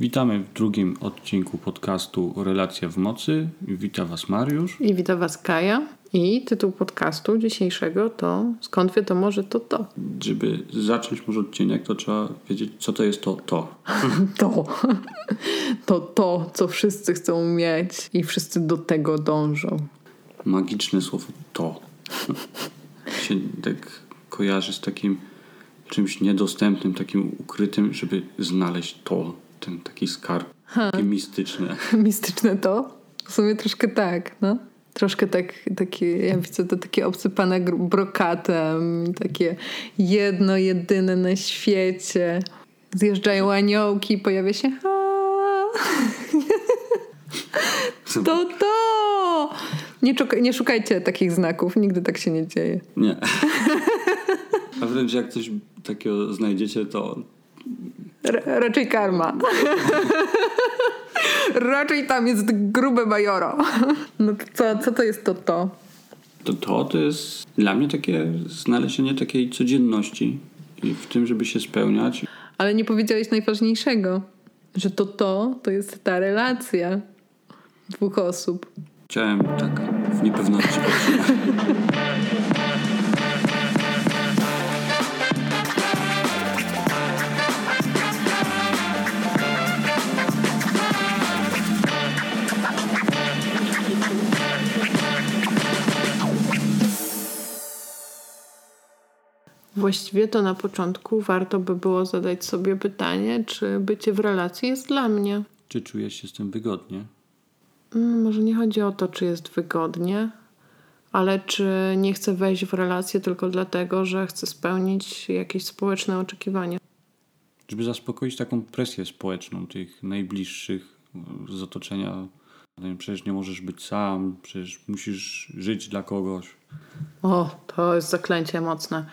Witamy w drugim odcinku podcastu Relacja w Mocy. Wita Was Mariusz. I wita Was Kaja. I tytuł podcastu dzisiejszego to Skąd wiadomo, że to to? Żeby zacząć może odcinek, to trzeba wiedzieć, co to jest to to. to. To to, co wszyscy chcą mieć i wszyscy do tego dążą. Magiczne słowo to. się tak kojarzy z takim czymś niedostępnym, takim ukrytym, żeby znaleźć to, ten taki skarb. Takie mistyczne. Mistyczne to? W sumie troszkę tak, no. Troszkę tak, takie, ja widzę to takie obsypane brokatem, takie jedno, jedyne na świecie. Zjeżdżają aniołki, pojawia się to to! Nie, nie szukajcie takich znaków, nigdy tak się nie dzieje. Nie. A wręcz jak coś takiego znajdziecie, to R- raczej karma. raczej tam jest grube bajoro. No to co, co to jest to to? to, to to jest dla mnie takie znalezienie takiej codzienności i w tym, żeby się spełniać. Ale nie powiedziałeś najważniejszego, że to to, to jest ta relacja dwóch osób. Chciałem tak w niepewności. Właściwie to na początku warto by było zadać sobie pytanie, czy bycie w relacji jest dla mnie. Czy czujesz się z tym wygodnie? Mm, Może nie chodzi o to, czy jest wygodnie, ale czy nie chcę wejść w relację tylko dlatego, że chcę spełnić jakieś społeczne oczekiwania. Żeby zaspokoić taką presję społeczną tych najbliższych e, z otoczenia. Wiem, Przecież nie możesz być sam, przecież musisz żyć dla kogoś. O, to jest zaklęcie mocne.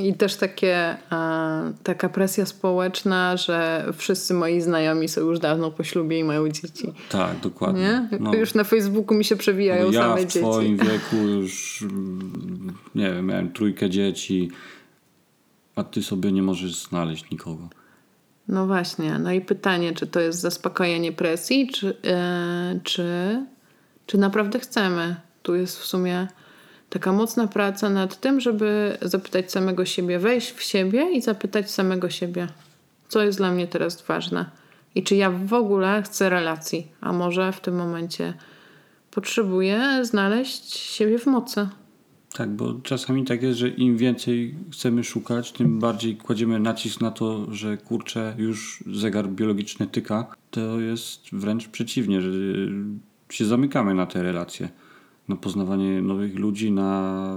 I też takie, e, taka presja społeczna, że wszyscy moi znajomi są już dawno po ślubie i mają dzieci. Tak, dokładnie. Nie? No. Już na Facebooku mi się przewijają No ja same w dzieci. twoim wieku już, mm, nie wiem, miałem trójkę dzieci, a ty sobie nie możesz znaleźć nikogo. No właśnie. No i pytanie, czy to jest zaspokojenie presji, czy, e, czy, czy naprawdę chcemy? Tu jest w sumie taka mocna praca nad tym, żeby zapytać samego siebie, wejść w siebie i zapytać samego siebie, co jest dla mnie teraz ważne i czy ja w ogóle chcę relacji, a może w tym momencie potrzebuję znaleźć siebie w mocy. Tak, bo czasami tak jest, że im więcej chcemy szukać, tym bardziej kładziemy nacisk na to, że kurczę, już zegar biologiczny tyka. To jest wręcz przeciwnie, że się zamykamy na te relacje, na poznawanie nowych ludzi, na,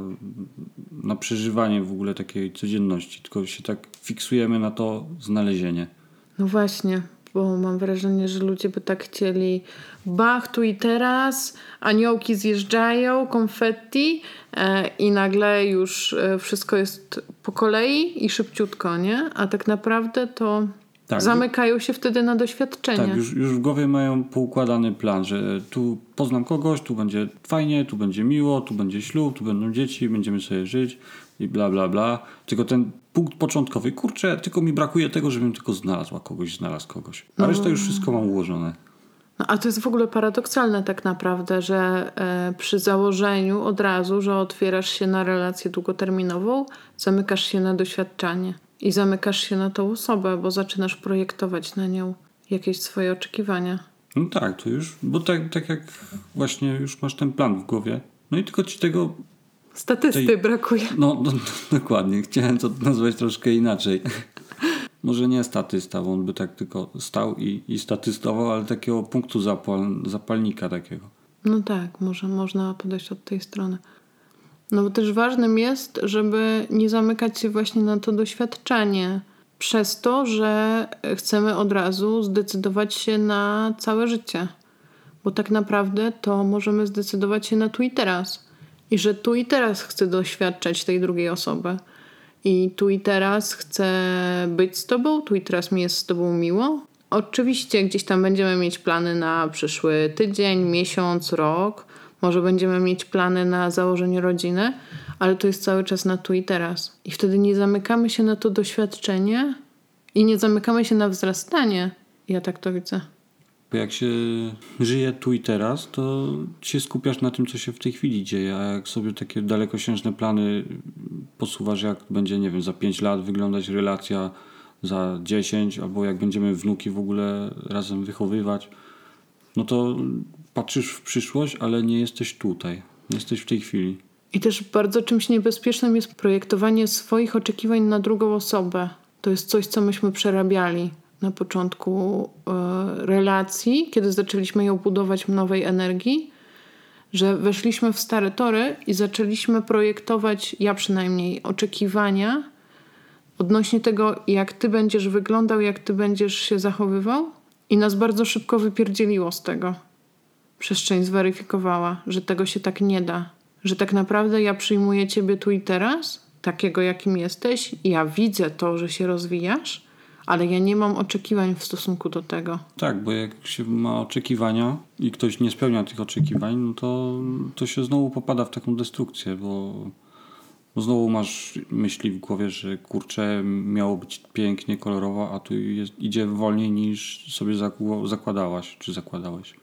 na przeżywanie w ogóle takiej codzienności. Tylko się tak fiksujemy na to znalezienie. No właśnie, bo mam wrażenie, że ludzie by tak chcieli bach, tu i teraz, aniołki zjeżdżają, konfetti e, i nagle już e, wszystko jest po kolei i szybciutko, nie? A tak naprawdę to Tak. zamykają się wtedy na doświadczenie. Tak, już, już w głowie mają poukładany plan, że tu poznam kogoś, tu będzie fajnie, tu będzie miło, tu będzie ślub, tu będą dzieci, będziemy sobie żyć i bla, bla, bla. Tylko ten punkt początkowy, kurczę, tylko mi brakuje tego, żebym tylko znalazła kogoś, znalazł kogoś. A resztę już wszystko mam ułożone. No, a to jest w ogóle paradoksalne tak naprawdę, że e, przy założeniu od razu, że otwierasz się na relację długoterminową, zamykasz się na doświadczanie i zamykasz się na tą osobę, bo zaczynasz projektować na nią jakieś swoje oczekiwania. No tak, to już, bo tak, tak jak właśnie już masz ten plan w głowie, no i tylko ci tego, Statysty Tej- brakuje. no, no dokładnie, chciałem to nazwać troszkę inaczej. Może nie statysta, bo on by tak tylko stał i, i statystował, ale takiego punktu zapal, zapalnika takiego. No tak, może można podejść od tej strony. No bo też ważnym jest, żeby nie zamykać się właśnie na to doświadczenie. Przez to, że chcemy od razu zdecydować się na całe życie. Bo tak naprawdę to możemy zdecydować się na tu i teraz. I że tu i teraz chcę doświadczać tej drugiej osoby. I tu i teraz chcę być z tobą, tu i teraz mi jest z tobą miło. Oczywiście gdzieś tam będziemy mieć plany na przyszły tydzień, miesiąc, rok. Może będziemy mieć plany na założenie rodziny, ale to jest cały czas na tu i teraz. I wtedy nie zamykamy się na to doświadczenie i nie zamykamy się na wzrastanie, Ja tak to widzę. Jak się żyje tu i teraz, to się skupiasz na tym, co się w tej chwili dzieje, a jak sobie takie dalekosiężne plany posuwasz, jak będzie, nie wiem, za 5 lat wyglądać relacja, za 10, albo jak będziemy wnuki w ogóle razem wychowywać, no to patrzysz w przyszłość, ale nie jesteś tutaj, nie jesteś w tej chwili. I też bardzo czymś niebezpiecznym jest projektowanie swoich oczekiwań na drugą osobę. To jest coś, co myśmy przerabiali na początku e, relacji, kiedy zaczęliśmy ją budować w nowej energii, że weszliśmy w stare tory i zaczęliśmy projektować, ja przynajmniej, oczekiwania odnośnie tego, jak ty będziesz wyglądał, jak ty będziesz się zachowywał. I nas bardzo szybko wypierdzieliło z tego. Przestrzeń zweryfikowała, że tego się tak nie da. Że tak naprawdę ja przyjmuję ciebie tu i teraz, takiego jakim jesteś, i ja widzę to, że się rozwijasz, ale ja nie mam oczekiwań w stosunku do tego. Tak, bo jak się ma oczekiwania i ktoś nie spełnia tych oczekiwań, no to, to się znowu popada w taką destrukcję, bo, znowu masz myśli w głowie, że kurczę, miało być pięknie, kolorowo, a tu jest, idzie wolniej niż sobie zakładałaś, czy zakładałeś.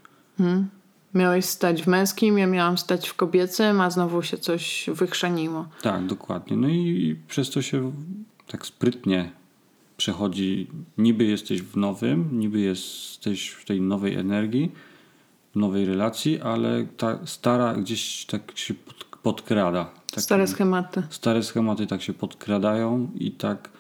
Miałeś stać w męskim, ja miałam stać w kobiecym, a znowu się coś wychrzaniło. Tak, dokładnie. No i przez to się tak sprytnie przechodzi, niby jesteś w nowym, niby jesteś w tej nowej energii, w nowej relacji, ale ta stara gdzieś tak się pod, podkrada. Tak, Stare schematy. stare schematy tak się podkradają i tak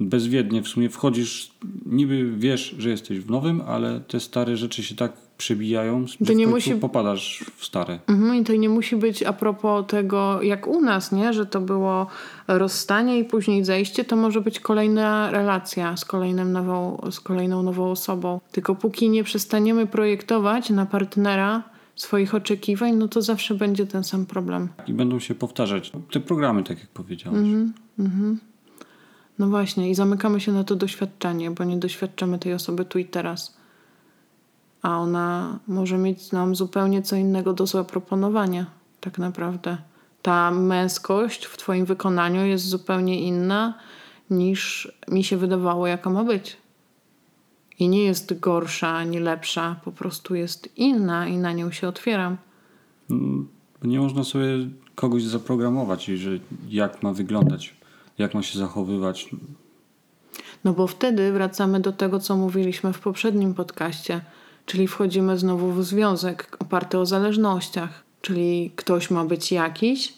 bezwiednie w sumie wchodzisz, niby wiesz, że jesteś w nowym, ale te stare rzeczy się tak przebijają, że To nie musi- popadasz w stare. Mhm, I to nie musi być a propos tego, jak u nas, nie? że to było rozstanie i później zejście, to może być kolejna relacja z, kolejnym nową, z kolejną nową osobą. Tylko póki nie przestaniemy projektować na partnera swoich oczekiwań, no to zawsze będzie ten sam problem. I będą się powtarzać te programy, tak jak powiedziałeś. No właśnie, i zamykamy się na to doświadczenie, bo nie doświadczamy tej osoby tu i teraz. A ona może mieć nam zupełnie co innego do zaproponowania, tak naprawdę. Ta męskość w Twoim wykonaniu jest zupełnie inna niż mi się wydawało, jaka ma być. I nie jest gorsza ani lepsza, po prostu jest inna i na nią się otwieram. Mm, Nie można sobie kogoś zaprogramować, że jak ma wyglądać, jak ma się zachowywać. No bo wtedy wracamy do tego, co mówiliśmy w poprzednim podcaście, czyli wchodzimy znowu w związek oparty o zależnościach. Czyli ktoś ma być jakiś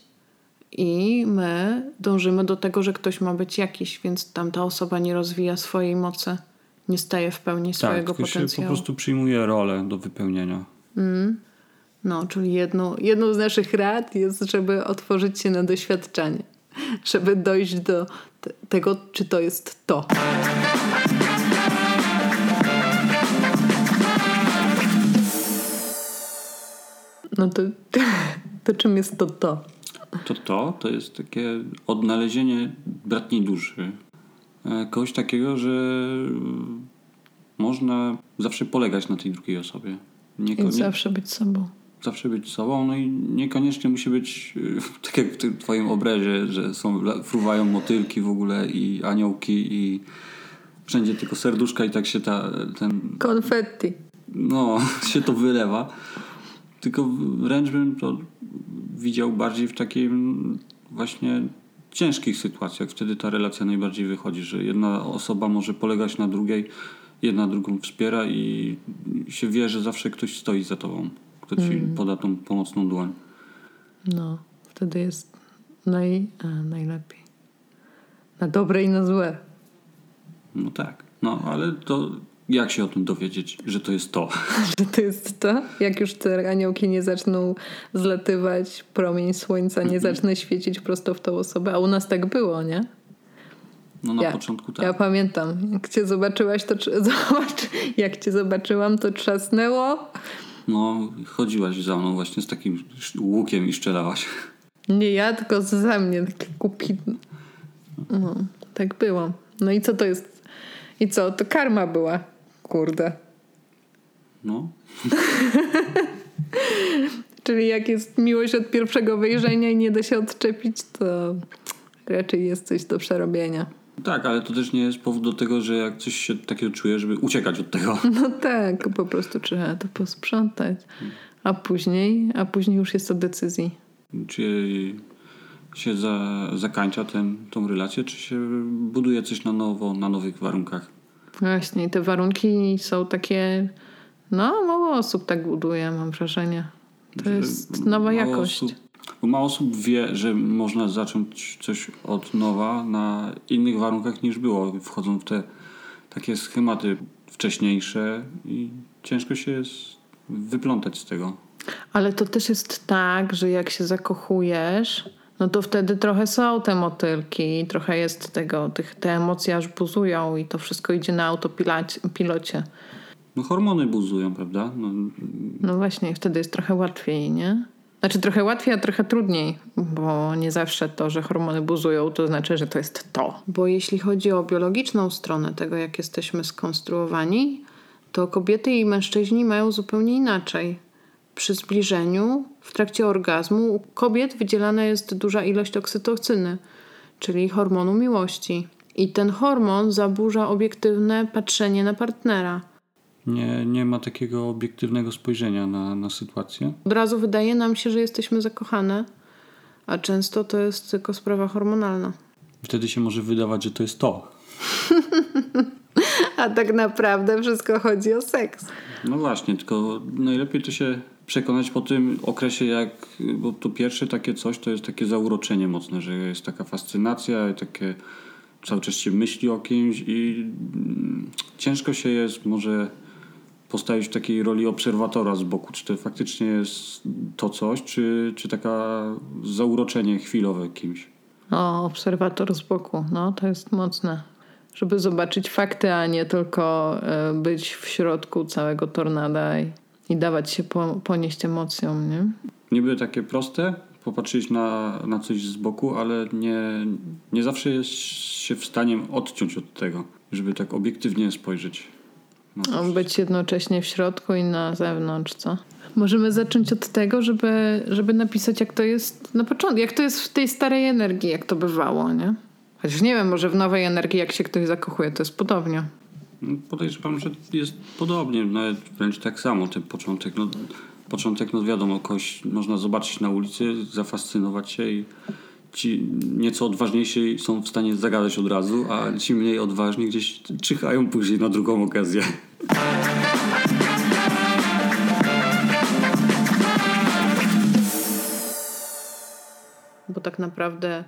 i my dążymy do tego, że ktoś ma być jakiś, więc tamta osoba nie rozwija swojej mocy, nie staje w pełni Tak, swojego tylko się po potencjału. prostu przyjmuje rolę do wypełnienia. No, czyli jedną, jedną z naszych rad jest, żeby otworzyć się na doświadczenie, żeby dojść do te, tego, czy to jest to. No to, to czym jest to to? To to, to jest takie odnalezienie bratniej duszy. E, Kogoś takiego, że można zawsze polegać na tej drugiej osobie. Nie, I zawsze być sobą. zawsze być sobą, no i niekoniecznie musi być tak jak w tym twoim obrazie, że są, fruwają motylki w ogóle i aniołki i wszędzie tylko serduszka i tak się ta, ten, Konfetti. no, się to wylewa. Tylko wręcz bym to widział bardziej w takim właśnie ciężkich sytuacjach. Wtedy ta relacja najbardziej wychodzi, że jedna osoba może polegać na drugiej, jedna drugą wspiera i się wie, że zawsze ktoś stoi za tobą, kto ci poda tą pomocną dłoń. No, wtedy jest naj, a, najlepiej. Na dobre i na złe. No tak. No, ale to jak się o tym dowiedzieć, że to jest to? Że to jest to? Jak już te aniołki nie zaczną zlatywać, promień słońca nie zacznie świecić prosto w tą osobę. A u nas tak było, nie? No na ja, początku tak. Ja pamiętam. Jak cię zobaczyłaś, to zobacz, jak cię zobaczyłam, to trzasnęło. No, chodziłaś za mną właśnie z takim łukiem i szczelałaś. Nie ja, tylko za mnie. Taki kupi. No, tak było. No i co to jest? I co? To karma była. Kurde. No, Czyli jak jest miłość od pierwszego wejrzenia i nie da się odczepić, to raczej jest coś do przerobienia. Tak, ale to też nie jest powód do tego, że jak coś się takiego czuje, żeby uciekać od tego. No tak, po prostu trzeba to posprzątać. A później, a później już jest to decyzji. Czy się za, zakańcza ten, tą relację, czy się buduje coś na nowo, na nowych warunkach? Właśnie, te warunki są takie. No, mało osób tak buduje, mam wrażenie. To jest nowa mało jakość. Osób, bo mało osób wie, że można zacząć coś od nowa na innych warunkach niż było. Wchodzą w te takie schematy wcześniejsze i ciężko się jest wyplątać z tego. Ale to też jest tak, że jak się zakochujesz, no to wtedy trochę są te motylki, trochę jest tego, tych, te emocje aż buzują i to wszystko idzie na autopilocie. No hormony buzują, prawda? No, No właśnie, wtedy jest trochę łatwiej, nie? Znaczy trochę łatwiej, a trochę trudniej, bo nie zawsze to, że hormony buzują, to znaczy, że to jest to. Bo jeśli chodzi o biologiczną stronę tego, jak jesteśmy skonstruowani, to kobiety i mężczyźni mają zupełnie inaczej. Przy zbliżeniu, w trakcie orgazmu, u kobiet wydzielana jest duża ilość oksytocyny, czyli hormonu miłości. I ten hormon zaburza obiektywne patrzenie na partnera. nie, nie ma takiego obiektywnego spojrzenia na, na sytuację. Od razu wydaje nam się, że jesteśmy zakochane, a często to jest tylko sprawa hormonalna. Wtedy się może wydawać, że to jest to. A tak naprawdę wszystko chodzi o seks. No właśnie, tylko najlepiej to się przekonać po tym okresie, jak, bo to pierwsze takie coś to jest takie zauroczenie mocne, że jest taka fascynacja i takie cały czas się myśli o kimś i mm, ciężko się jest może postawić w takiej roli obserwatora z boku, czy to faktycznie jest to coś, czy, czy taka zauroczenie chwilowe kimś. O, obserwator z boku, no to jest mocne. Żeby zobaczyć fakty, a nie tylko e, być w środku całego tornada i, i dawać się po, ponieść emocjom, nie? Niby takie proste, popatrzeć na, na coś z boku, ale nie, nie zawsze jest się w stanie odciąć od tego, żeby tak obiektywnie spojrzeć. wszystko. być jednocześnie w środku i na zewnątrz, co? Możemy zacząć od tego, żeby, żeby napisać, jak to jest na początku, jak to jest w tej starej energii, jak to bywało, nie? Chociaż nie wiem, może w nowej energii, jak się ktoś zakochuje, to jest podobnie. No, Podejrzewam, że jest podobnie, nawet wręcz tak samo. Ten początek, no, początek, no wiadomo, kogoś można zobaczyć na ulicy, zafascynować się i ci nieco odważniejsi są w stanie zagadać od razu, a ci mniej odważni gdzieś czyhają później na drugą okazję. Bo tak naprawdę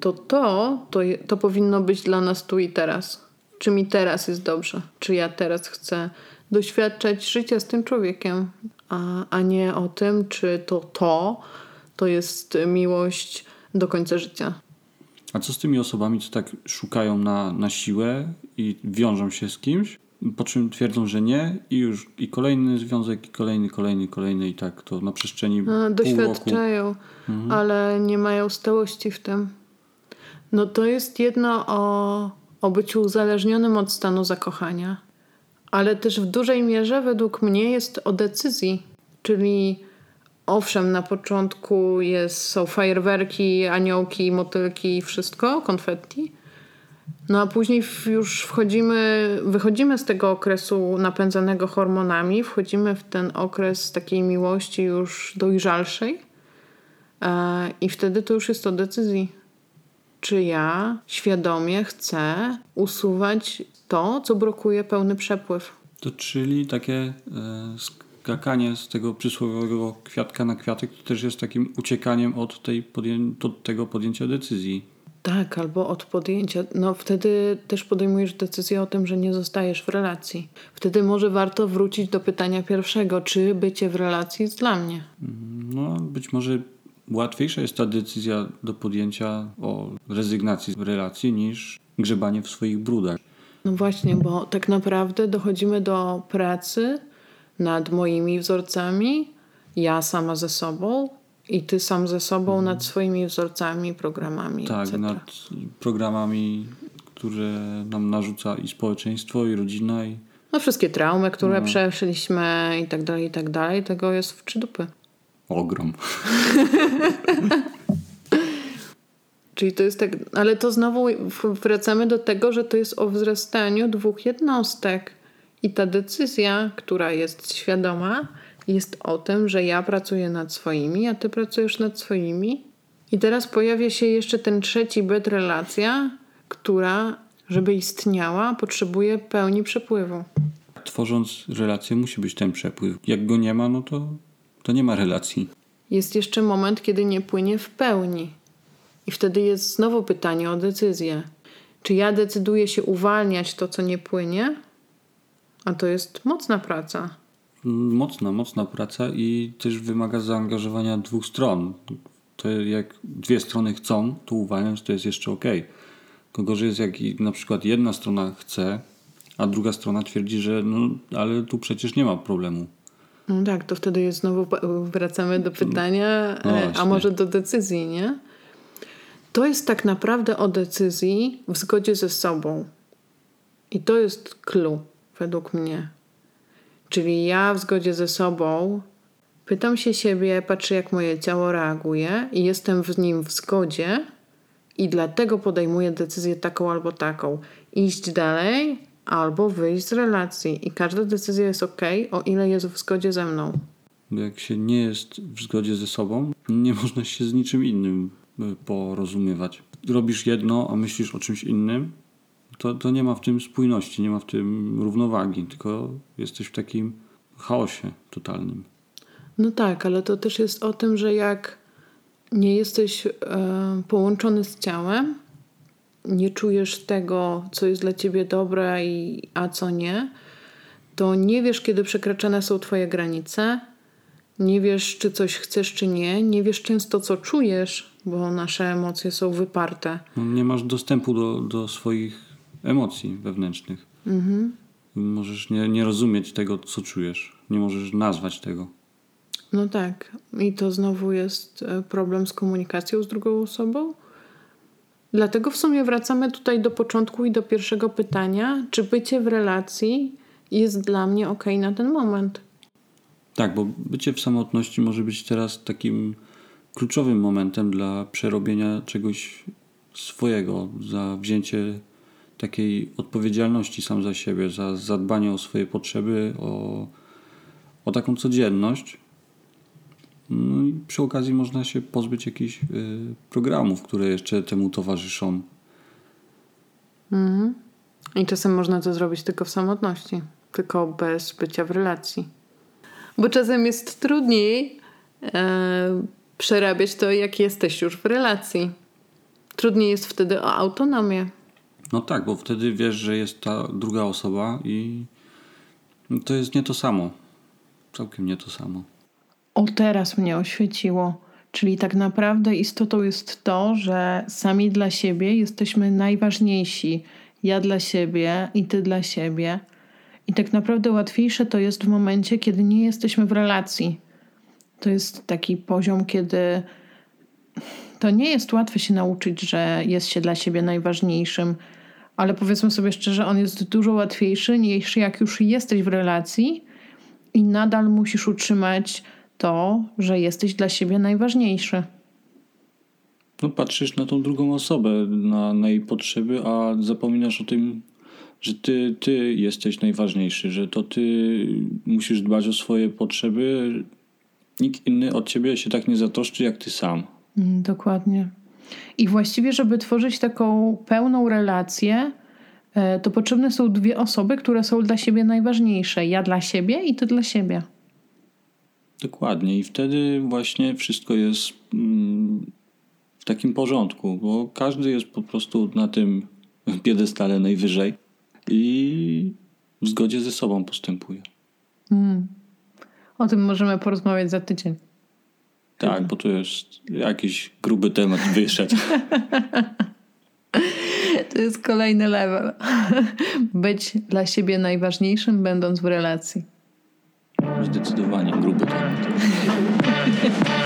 to to, to, to powinno być dla nas tu i teraz. Czy mi teraz jest dobrze? Czy ja teraz chcę doświadczać życia z tym człowiekiem, a, a nie o tym, czy to to, to jest miłość do końca życia. A co z tymi osobami, co tak szukają na, na siłę i wiążą się z kimś, po czym twierdzą, że nie i już i kolejny związek, i kolejny, kolejny, kolejny i tak to na przestrzeni A, doświadczają, ale nie mają stałości w tym. No to jest jedno o, o byciu uzależnionym od stanu zakochania, ale też w dużej mierze według mnie jest o decyzji. Czyli owszem, na początku jest, są fajerwerki, aniołki, motylki wszystko, konfetti. No a później już wchodzimy, wychodzimy z tego okresu napędzanego hormonami, wchodzimy w ten okres takiej miłości już dojrzalszej. E, I wtedy to już jest o decyzji. Czy ja świadomie chcę usuwać to, co blokuje pełny przepływ. To czyli takie e, skakanie z tego przysłowiowego kwiatka na kwiatek to też jest takim uciekaniem od, tej podję- od tego podjęcia decyzji. Tak, albo od podjęcia. No wtedy też podejmujesz decyzję o tym, że nie zostajesz w relacji. Wtedy może warto wrócić do pytania pierwszego, czy bycie w relacji jest dla mnie. No, być może łatwiejsza jest ta decyzja do podjęcia o rezygnacji z relacji niż grzebanie w swoich brudach. No właśnie, bo tak naprawdę dochodzimy do pracy nad moimi wzorcami, ja sama ze sobą i ty sam ze sobą nad swoimi wzorcami, programami. Tak, etc. nad programami, które nam narzuca i społeczeństwo, i rodzina, i No wszystkie traumy, które przeszliśmy i tak dalej, i tak dalej, tego jest w trzy dupy. Ogrom. Czyli to jest tak, ale to znowu wracamy do tego, że to jest o wzrastaniu dwóch jednostek. I ta decyzja, która jest świadoma, jest o tym, że ja pracuję nad swoimi, a ty pracujesz nad swoimi. I teraz pojawia się jeszcze ten trzeci byt relacja, która, żeby istniała, potrzebuje pełni przepływu. Tworząc relację musi być ten przepływ. Jak go nie ma, no to, to nie ma relacji. Jest jeszcze moment, kiedy nie płynie w pełni. I wtedy jest znowu pytanie o decyzję. Czy ja decyduję się uwalniać to, co nie płynie? A to jest mocna praca. Mocna, mocna praca i też wymaga zaangażowania dwóch stron. To jak dwie strony chcą to uwalniać, to jest jeszcze ok. Tylko, że jest jak na przykład jedna strona chce, a druga strona twierdzi, że no, ale tu przecież nie ma problemu. No tak, to wtedy jest znowu wracamy do pytania, no e, a może do decyzji, nie? To jest tak naprawdę o decyzji w zgodzie ze sobą. I to jest clue, według mnie. Czyli ja w zgodzie ze sobą pytam się siebie, patrzę jak moje ciało reaguje i jestem w nim w zgodzie i dlatego podejmuję decyzję taką albo taką. Iść dalej albo wyjść z relacji. I każda decyzja jest ok, o ile jest w zgodzie ze mną. Jak się nie jest w zgodzie ze sobą, nie można się z niczym innym porozumiewać. Robisz jedno, a myślisz o czymś innym, to, to nie ma w tym spójności, nie ma w tym równowagi, tylko jesteś w takim chaosie totalnym. No tak, ale to też jest o tym, że jak nie jesteś e, połączony z ciałem, nie czujesz tego, co jest dla ciebie dobre, i, a co nie, to nie wiesz, kiedy przekraczane są twoje granice, nie wiesz, czy coś chcesz, czy nie, nie wiesz często, co czujesz, bo nasze emocje są wyparte. No, nie masz dostępu do, do swoich emocji wewnętrznych. Mhm. Możesz nie, nie rozumieć tego, co czujesz. Nie możesz nazwać tego. No tak. I to znowu jest e, problem z komunikacją z drugą osobą. Dlatego w sumie wracamy tutaj do początku i do pierwszego pytania, czy bycie w relacji jest dla mnie ok na ten moment. Tak, bo bycie w samotności może być teraz takim kluczowym momentem dla przerobienia czegoś swojego, za wzięcie takiej odpowiedzialności sam za siebie, za zadbanie o swoje potrzeby, o, o taką codzienność. No i przy okazji można się pozbyć jakichś y, programów, które jeszcze temu towarzyszą. Mhm. I czasem można to zrobić tylko w samotności, tylko bez bycia w relacji. Bo czasem jest trudniej e, przerabiać to, jak jesteś już w relacji. Trudniej jest wtedy o autonomię. No tak, bo wtedy wiesz, że jest ta druga osoba i to jest nie to samo. Całkiem nie to samo. O, teraz mnie oświeciło. Czyli tak naprawdę istotą jest to, że sami dla siebie jesteśmy najważniejsi. Ja dla siebie i ty dla siebie. I tak naprawdę łatwiejsze to jest w momencie, kiedy nie jesteśmy w relacji. To jest taki poziom, kiedy to nie jest łatwe się nauczyć, że jest się dla siebie najważniejszym, ale powiedzmy sobie szczerze, on jest dużo łatwiejszy niż jak już jesteś w relacji i nadal musisz utrzymać to, że jesteś dla siebie najważniejszy. No, patrzysz na tą drugą osobę, na, na jej potrzeby, a zapominasz o tym, że ty, ty jesteś najważniejszy, że to ty musisz dbać o swoje potrzeby. Nikt inny od ciebie się tak nie zatroszczy jak ty sam. Mm, dokładnie. I właściwie, żeby tworzyć taką pełną relację, e, to potrzebne są dwie osoby, które są dla siebie najważniejsze. Ja dla siebie i ty dla siebie. Dokładnie. I wtedy właśnie wszystko jest mm, w takim porządku, bo każdy jest po prostu na tym piedestale najwyżej i w zgodzie ze sobą postępuje. Mm. O tym możemy porozmawiać za tydzień. Tak, bo to jest jakiś gruby temat wyszedł. To jest kolejny level. Być dla siebie najważniejszym, będąc w relacji. Zdecydowanie temat.